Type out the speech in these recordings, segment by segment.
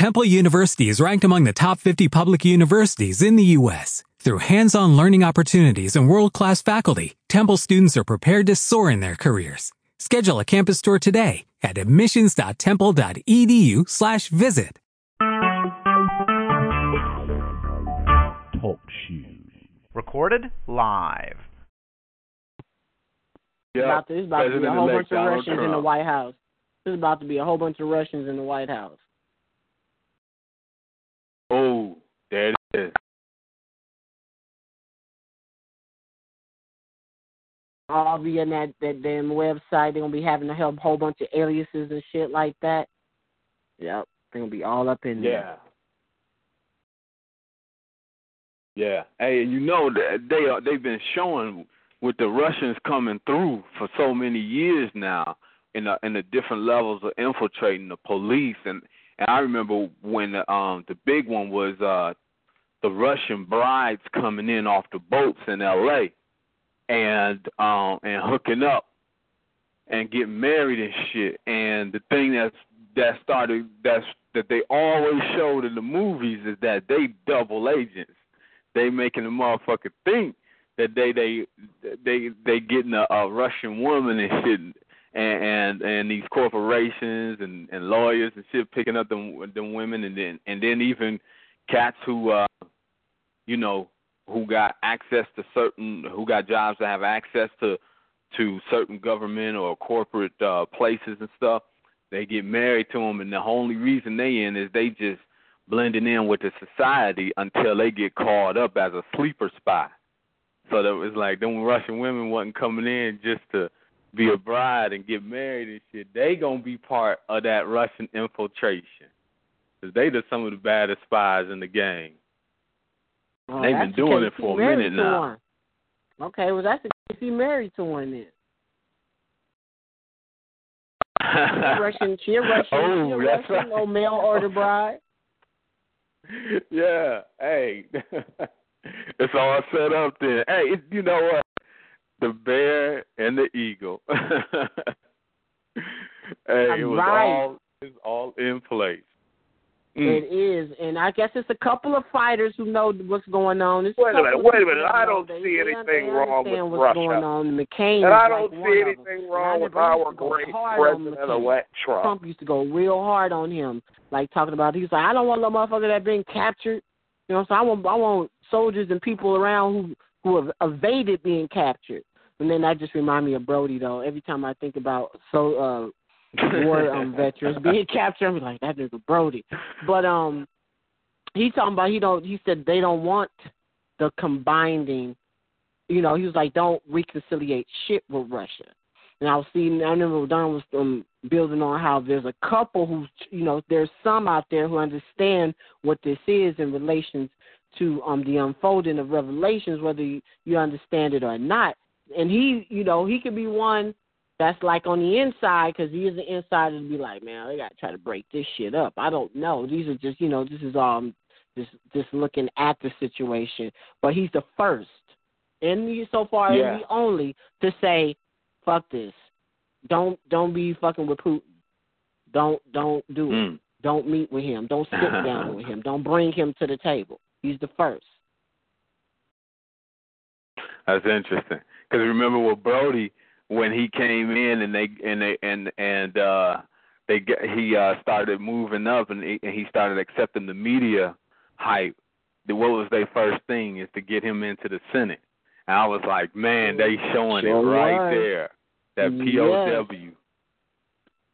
Temple University is ranked among the top 50 public universities in the U.S. Through hands-on learning opportunities and world-class faculty, Temple students are prepared to soar in their careers. Schedule a campus tour today at admissions.temple.edu/visit. Talk shoes. Recorded live. It's about to, it's about to be a whole bunch of Russians in the White House. There's about to be a whole bunch of Russians in the White House. Oh, there it is. All via that that damn website. They're gonna be having to help a whole bunch of aliases and shit like that. Yep, they're gonna be all up in Yeah. there. Yeah. Hey, you know that they are they've been showing with the Russians coming through for so many years now in the in the different levels of infiltrating the police and and I remember when the, um the big one was uh the Russian brides coming in off the boats in LA and um and hooking up and getting married and shit. And the thing that's that started that's that they always showed in the movies is that they double agents. They making the motherfucker think that they they they they getting a, a Russian woman and shit, and and these corporations and and lawyers and shit picking up them them women, and then and then even cats who uh you know who got access to certain who got jobs that have access to to certain government or corporate uh places and stuff. They get married to them, and the only reason they in is they just blending in with the society until they get called up as a sleeper spy. So that was like them Russian women wasn't coming in just to be a bride and get married and shit. They gonna be part of that Russian infiltration. Cause they the some of the baddest spies in the game. Oh, They've been doing it for a minute now. One. Okay, well that's the case he married to one then. A Russian, she a Russian, oh, she a Russian right. little mail order bride. yeah. Hey. it's all set up there. Hey, it, you know what? The bear and the eagle. hey, it was Right. all it's all in place. Mm. It is, and I guess it's a couple of fighters who know what's going on. It's Wait a minute, wait a minute. I don't They- see they anything they wrong with understand what's Russia. going on. McCain And I don't like see one of them. anything wrong with our great president-elect Trump. Trump used to go real hard on him, like talking about. He's like, I don't want no motherfucker that been captured. You know, so I want I want soldiers and people around who who have evaded being captured. And then that just remind me of Brody though. Every time I think about so uh war um veterans being captured, I'm like that nigga Brody. But um, he talking about he don't. He said they don't want the combining. You know, he was like, don't reconciliate shit with Russia. And I was seeing, I remember Don was um, building on how there's a couple who, you know, there's some out there who understand what this is in relations to um the unfolding of revelations, whether you, you understand it or not. And he, you know, he could be one that's like on the inside because he is the insider and be like, man, they got to try to break this shit up. I don't know. These are just, you know, this is um just just looking at the situation. But he's the first and so far Yeah. is the only to say, fuck this. Don't don't be fucking with Putin. Don't don't do it. Mm. Don't meet with him. Don't sit down with him. Don't bring him to the table. He's the first. That's interesting. Because remember with Brody when he came in and they and they and and uh they he uh started moving up and he, and he started accepting the media hype. The, what was their first thing is to get him into the Senate. And I was like, man, they showing Sure it right was. there. That Yes. POW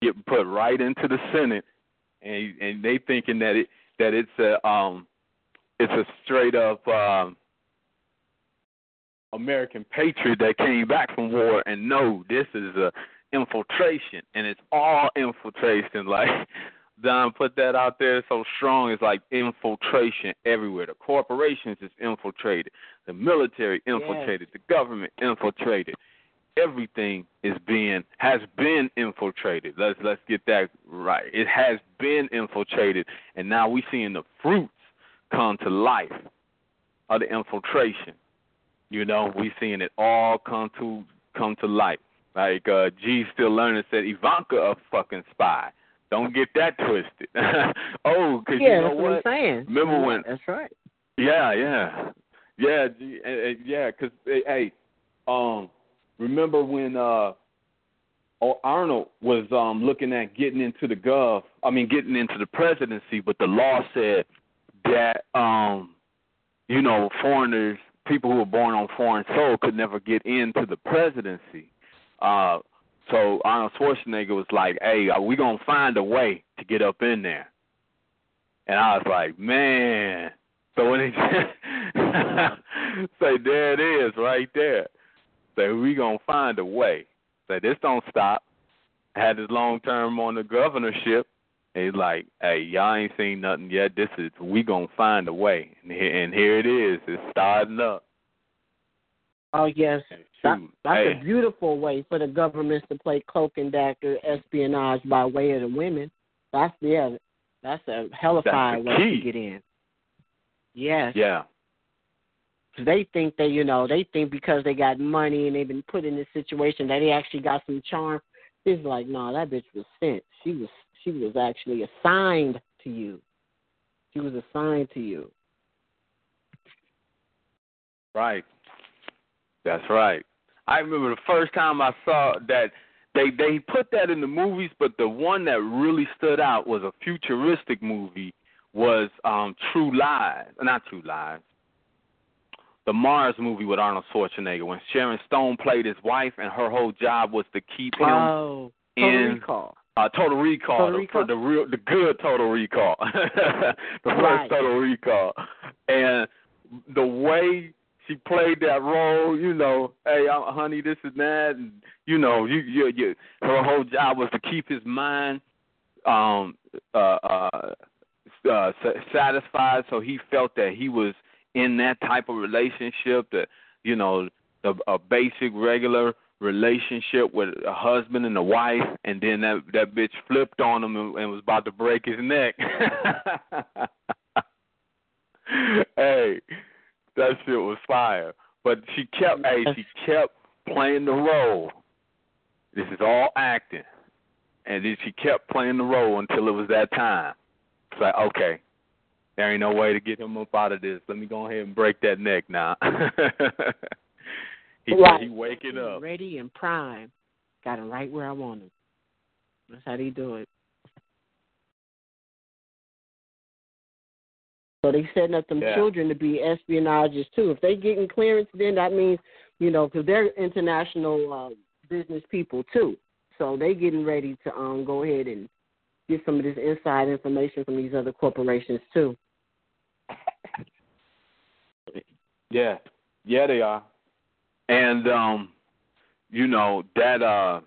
get put right into the Senate, and and they thinking that it that it's a um it's a straight up um American patriot that came back from war and no, this is a infiltration and it's all infiltration. Like Don put that out there so strong. It's like infiltration everywhere. The corporations is infiltrated. The military infiltrated. The government infiltrated. Everything is being has been infiltrated. Let's let's get that right. It has been infiltrated, and now we're seeing the fruits come to life of the infiltration. You know, we seeing it all come to come to light. Like uh G still learning said Ivanka a fucking spy. Don't get that twisted. oh, because yeah, you know that's what? I'm saying. Remember when- That's right. Yeah, yeah, yeah, yeah. Because hey, um, remember when uh, oh, Arnold was um looking at getting into the gov? I mean, getting into the presidency, but the law said that um, you know, foreigners, people who were born on foreign soil, could never get into the presidency. Uh, so Arnold Schwarzenegger was like, "Hey, are we gonna find a way to get up in there?" And I was like, "Man." So when he say there it is right there. Say we gonna find a way. Say this don't stop. Had his long term on the governorship. He's like, hey, y'all ain't seen nothing yet. This is we gonna find a way. And here, and here it is. It's starting up. Oh yes, that, that's hey, a beautiful way for the governments to play cloak and dagger espionage by way of the women. That's yeah, that's a hellified the way to get in. Yes, Yeah. they think they, you know, they think because they got money and they've been put in this situation that they actually got some charm. It's like, no, that bitch was sent. She was, she was actually assigned to you. She was assigned to you. right. That's right. I remember the first time I saw that they they put that in the movies, but the one that really stood out was a futuristic movie was um True Lies. Not True Lies. The Mars movie with Arnold Schwarzenegger when Sharon Stone played his wife and her whole job was to keep him oh, in Recall. Uh, Total Recall, Total the, Recall? the real, the good Total Recall, the first Right. Total Recall, and the way she played that role, you know, hey, I'm, honey, this is that, and you know, you, you, you, her whole job was to keep his mind, um, uh, uh, uh, sa- satisfied, so he felt that he was in that type of relationship, that you know, the, a basic regular relationship with a husband and a wife, and then that that bitch flipped on him and, and was about to break his neck. hey, that shit was fire. But she kept, hey, she kept playing the role. This is all acting, and then she kept playing the role until it was that time. It's like, okay, there ain't no way to get him up out of this. Let me go ahead and break that neck now. he Right. he waking up. Ready and prime. Got him right where I want him. That's how they do it. So they setting up them Yeah. children to be espionages too. If they getting clearance, then that means you know because they're international uh, business people too. So they getting ready to um go ahead and get some of this inside information from these other corporations too. Yeah, yeah, they are. And um, you know that uh,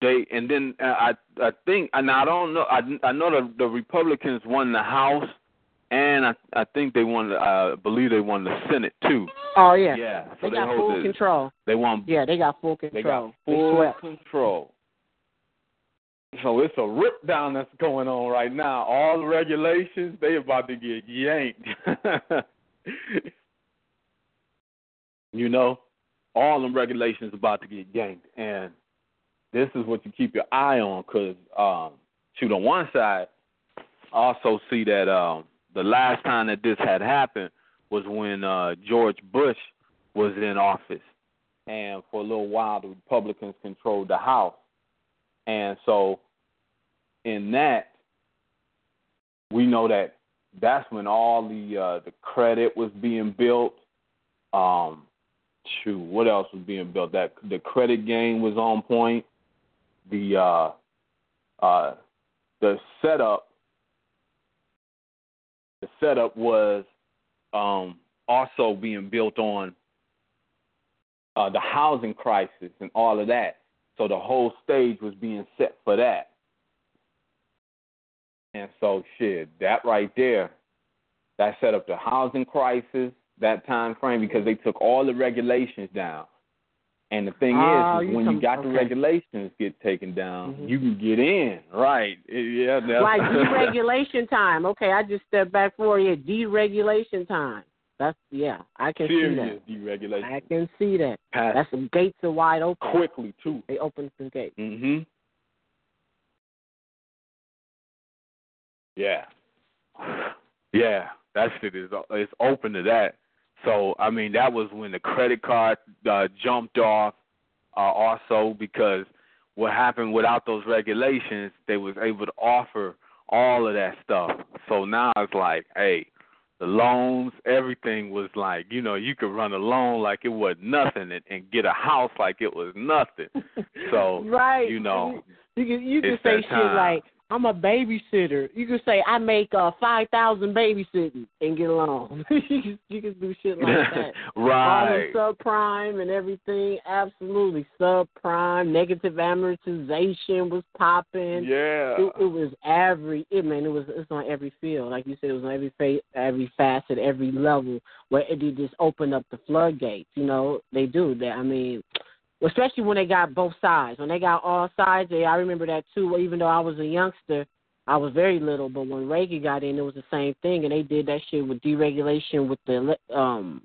they and then uh, I I think and I don't know I I know the the Republicans won the House and I I think they won the, uh, I believe they won the Senate too. Oh yeah, Yeah, so they they, got full the, control. They won. Yeah, they got full control. They got full swept. control. So it's a rip down that's going on right now. All the regulations, they about to get yanked. you know, all them regulations about to get yanked, and this is what you keep your eye on, because um, shoot, on one side, also see that um, the last time that this had happened was when uh, George Bush was in office, and for a little while the Republicans controlled the House, and so in that we know that that's when all the uh, the credit was being built. Um, shoot, what else was being built? That the credit game was on point. The uh, uh, the setup, the setup was um, also being built on uh, the housing crisis and all of that. So the whole stage was being set for that. And so shit, that right there, that set up the housing crisis, that time frame because they took all the regulations down. And the thing Oh, is, is you when come- you got the regulations get taken down, Mhm. you can get in, right? Yeah, that's, like deregulation time. Okay, I just stepped back for you. Deregulation time. That's yeah, I can see that. deregulation. I can see that. Passed That's some gates are wide open. quickly too. They open some gates. Mhm. Yeah. Yeah, that shit is it's open to that. So I mean, that was when the credit card uh, jumped off. Uh, also, because what happened without those regulations, they was able to offer all of that stuff. So now it's like, hey, the loans, everything was like, you know, you could run a loan like it was nothing and, and get a house like it was nothing. So right, you know, you can you can say shit time. like I'm a babysitter. You can say I make uh five thousand babysitting and get along. you can you can do shit like that. right. All the subprime and everything, absolutely subprime. Negative amortization was popping. Yeah. It, it was every it man. It was it's on every field, like you said. It was on every fa- every facet, every level where it did just open up the floodgates. You know they do that. I mean, especially when they got both sides. When they got all sides, they, I remember that too. Even though I was a youngster, I was very little, but when Reagan got in, it was the same thing, and they did that shit with deregulation with the um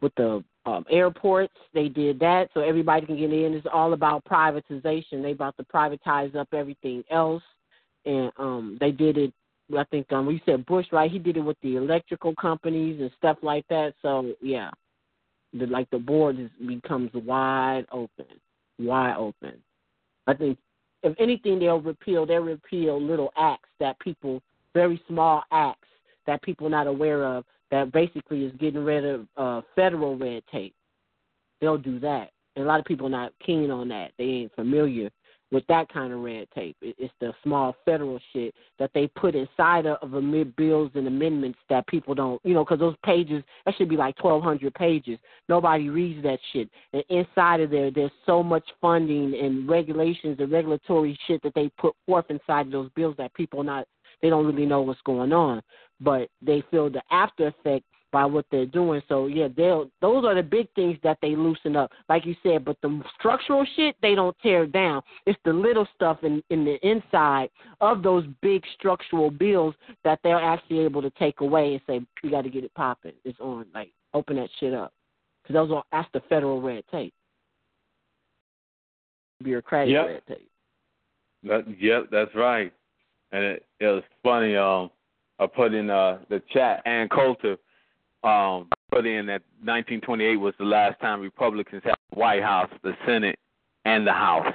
with the um, airports. They did that so everybody can get in. It's all about privatization. They about to privatize up everything else, and um they did it. I think um you said Bush, right? He did it with the electrical companies and stuff like that. So yeah, the like the board is, becomes wide open, wide open. I think if anything, they'll repeal. They'll repeal little acts that people, very small acts that people not aware of. That basically is getting rid of uh, federal red tape. They'll do that, and a lot of people are not keen on that. They ain't familiar with that kind of red tape. It's the small federal shit that they put inside of, amid bills and amendments that people don't, you know, because those pages that should be like twelve hundred pages. Nobody reads that shit, and inside of there, there's so much funding and regulations and regulatory shit that they put forth inside of those bills that people not they don't really know what's going on, but they feel the after effect by what they're doing. So yeah, they'll those are the big things that they loosen up, like you said. But the structural shit they don't tear down. It's the little stuff in in the inside of those big structural bills that they're actually able to take away and say you got to get it popping. It's on, like open that shit up, because those are that's the federal red tape, bureaucratic Yep. red tape. That, yep, that's right. And it, it was funny. Um, I put in uh the chat. Ann Coulter um put in that 1928 was the last time Republicans had the White House, the Senate, and the House,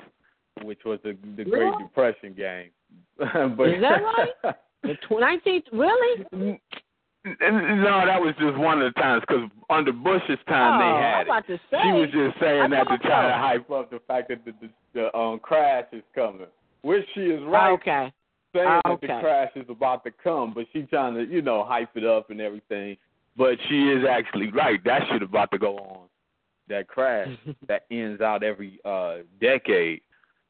which was the the Great Depression game. but, Is that right? The tw- 19th, really? No, that was just one of the times because under Bush's time oh, they I'm had it. to say. She was just saying that to try to hype up the fact that the, the, the um, crash is coming, which she is right Okay. saying that the crash is about to come, but she trying to you know hype it up and everything. But she is actually right. That shit about to go on. That crash that ends out every uh decade.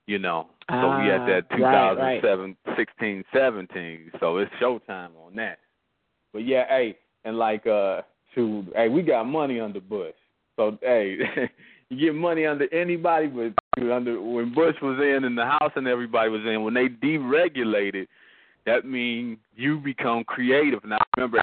You know, so we at Ah, that right, right. 16, 17. So it's showtime on that. But yeah, hey, and like uh, shoot, hey, we got money under Bush. So hey, you get money under anybody, but under when Bush was in and the House and everybody was in, when they deregulated, that means you become creative. Now remember,